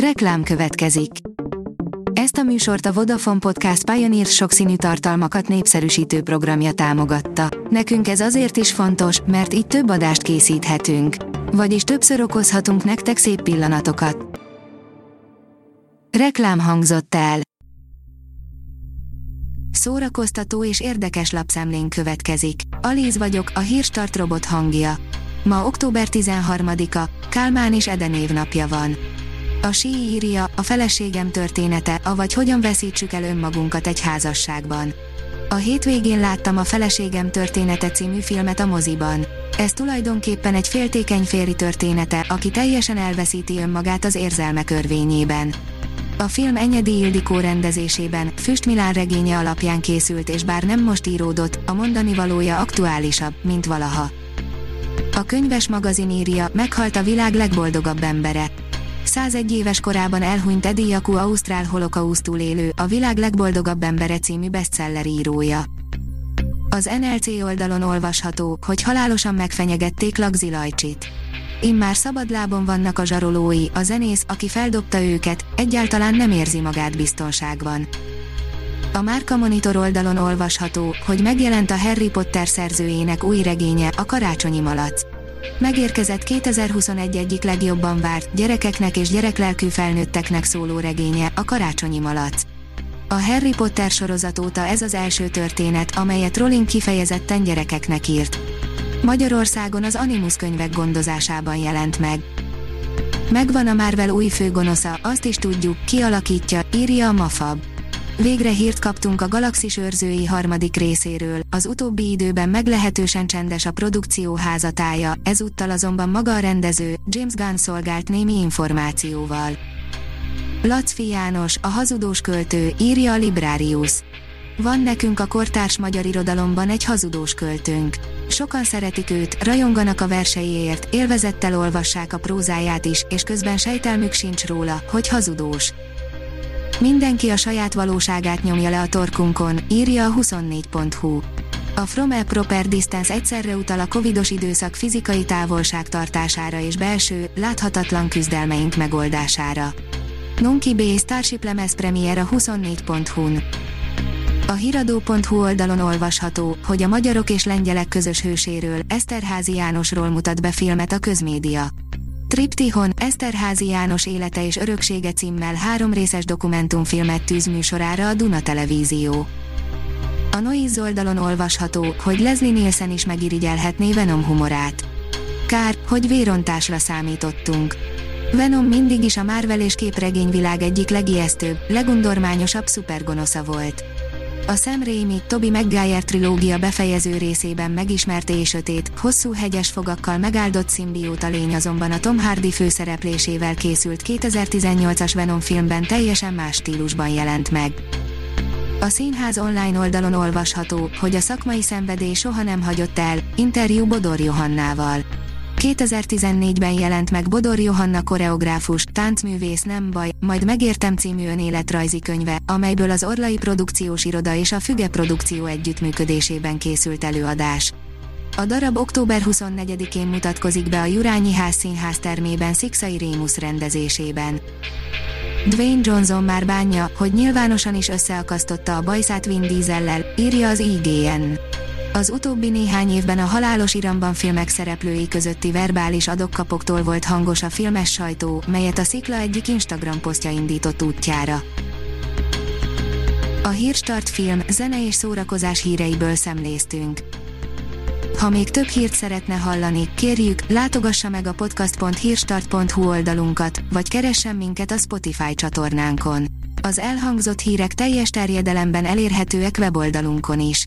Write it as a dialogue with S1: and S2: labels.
S1: Reklám következik. Ezt a műsort a Vodafone Podcast Pioneer sokszínű tartalmakat népszerűsítő programja támogatta. Nekünk ez azért is fontos, mert így több adást készíthetünk. Vagyis többször okozhatunk nektek szép pillanatokat. Reklám hangzott el. Szórakoztató és érdekes lapszemlén következik. Alíz vagyok, a hírstart robot hangja. Ma október 13-a, Kálmán és Eden évnapja van. A sí írja, a feleségem története, avagy hogyan veszítsük el önmagunkat egy házasságban. A hétvégén láttam a Feleségem története című filmet a moziban. Ez tulajdonképpen egy féltékeny férri története, aki teljesen elveszíti önmagát az érzelmek örvényében. A film Enyedi Ildikó rendezésében, Füst Milán regénye alapján készült és bár nem most íródott, a mondani valója aktuálisabb, mint valaha. A könyves magazin írja, meghalt a világ legboldogabb embere. 101 éves korában elhunyt Eddie Jaku Ausztrál holokausztul élő, a világ legboldogabb embere című bestseller írója. Az NLC oldalon olvasható, hogy halálosan megfenyegették Lagzi Lajcsit. Immár szabadlábon vannak a zsarolói, a zenész, aki feldobta őket, egyáltalán nem érzi magát biztonságban. A Márka Monitor oldalon olvasható, hogy megjelent a Harry Potter szerzőjének új regénye, a Karácsonyi Malac. Megérkezett 2021 egyik legjobban várt, gyerekeknek és gyereklelkű felnőtteknek szóló regénye, a Karácsonyi Malac. A Harry Potter sorozat óta ez az első történet, amelyet Rowling kifejezetten gyerekeknek írt. Magyarországon az Animus könyvek gondozásában jelent meg. Megvan a Marvel új főgonosza, azt is tudjuk, ki alakítja, írja a Mafab. Végre hírt kaptunk a Galaxis őrzői harmadik részéről, az utóbbi időben meglehetősen csendes a produkció házatája, ezúttal azonban maga a rendező, James Gunn szolgált némi információval. Lacfi János, a hazudós költő, írja a Librarius. Van nekünk a kortárs magyar irodalomban egy hazudós költőnk. Sokan szeretik őt, rajonganak a verseiért, élvezettel olvassák a prózáját is, és közben sejtelmük sincs róla, hogy hazudós. Mindenki a saját valóságát nyomja le a torkunkon, írja a 24.hu. A From a Proper Distance egyszerre utal a covidos időszak fizikai távolság tartására és belső, láthatatlan küzdelmeink megoldására. Nunki B. Starship lemez premier a 24.hu-n. A hiradó.hu oldalon olvasható, hogy a magyarok és lengyelek közös hőséről, Eszterházi Jánosról mutat be filmet a közmédia. Triptihon, Eszterházi János élete és öröksége címmel három részes dokumentumfilmet tűz műsorára a Duna Televízió. A Noiz oldalon olvasható, hogy Leslie Nielsen is megirigyelhetné Venom humorát. Kár, hogy vérontásra számítottunk. Venom mindig is a Marvel és képregényvilág egyik legijesztőbb, legundormányosabb szupergonosza volt. A Sam Raimi, Toby Maguire trilógia befejező részében megismerte és sötét, hosszú hegyes fogakkal megáldott szimbióta lény azonban a Tom Hardy főszereplésével készült 2018-as Venom filmben teljesen más stílusban jelent meg. A színház online oldalon olvasható, hogy a szakmai szenvedély soha nem hagyott el, interjú Bodor Johannával. 2014-ben jelent meg Bodor Johanna koreográfus, táncművész nem baj, majd megértem című önéletrajzi könyve, amelyből az Orlai Produkciós Iroda és a Füge Produkció együttműködésében készült előadás. A darab október 24-én mutatkozik be a Jurányi Ház Színház termében Szikszai Rémusz rendezésében. Dwayne Johnson már bánja, hogy nyilvánosan is összeakasztotta a bajszát Vin Diesellel, írja az IGN. Az utóbbi néhány évben a halálos iramban filmek szereplői közötti verbális adokkapoktól volt hangos a filmes sajtó, melyet a Szikla egyik Instagram posztja indított útjára. A Hírstart film, zene és szórakozás híreiből szemléztünk. Ha még több hírt szeretne hallani, kérjük, látogassa meg a podcast.hírstart.hu oldalunkat, vagy keressen minket a Spotify csatornánkon. Az elhangzott hírek teljes terjedelemben elérhetőek weboldalunkon is.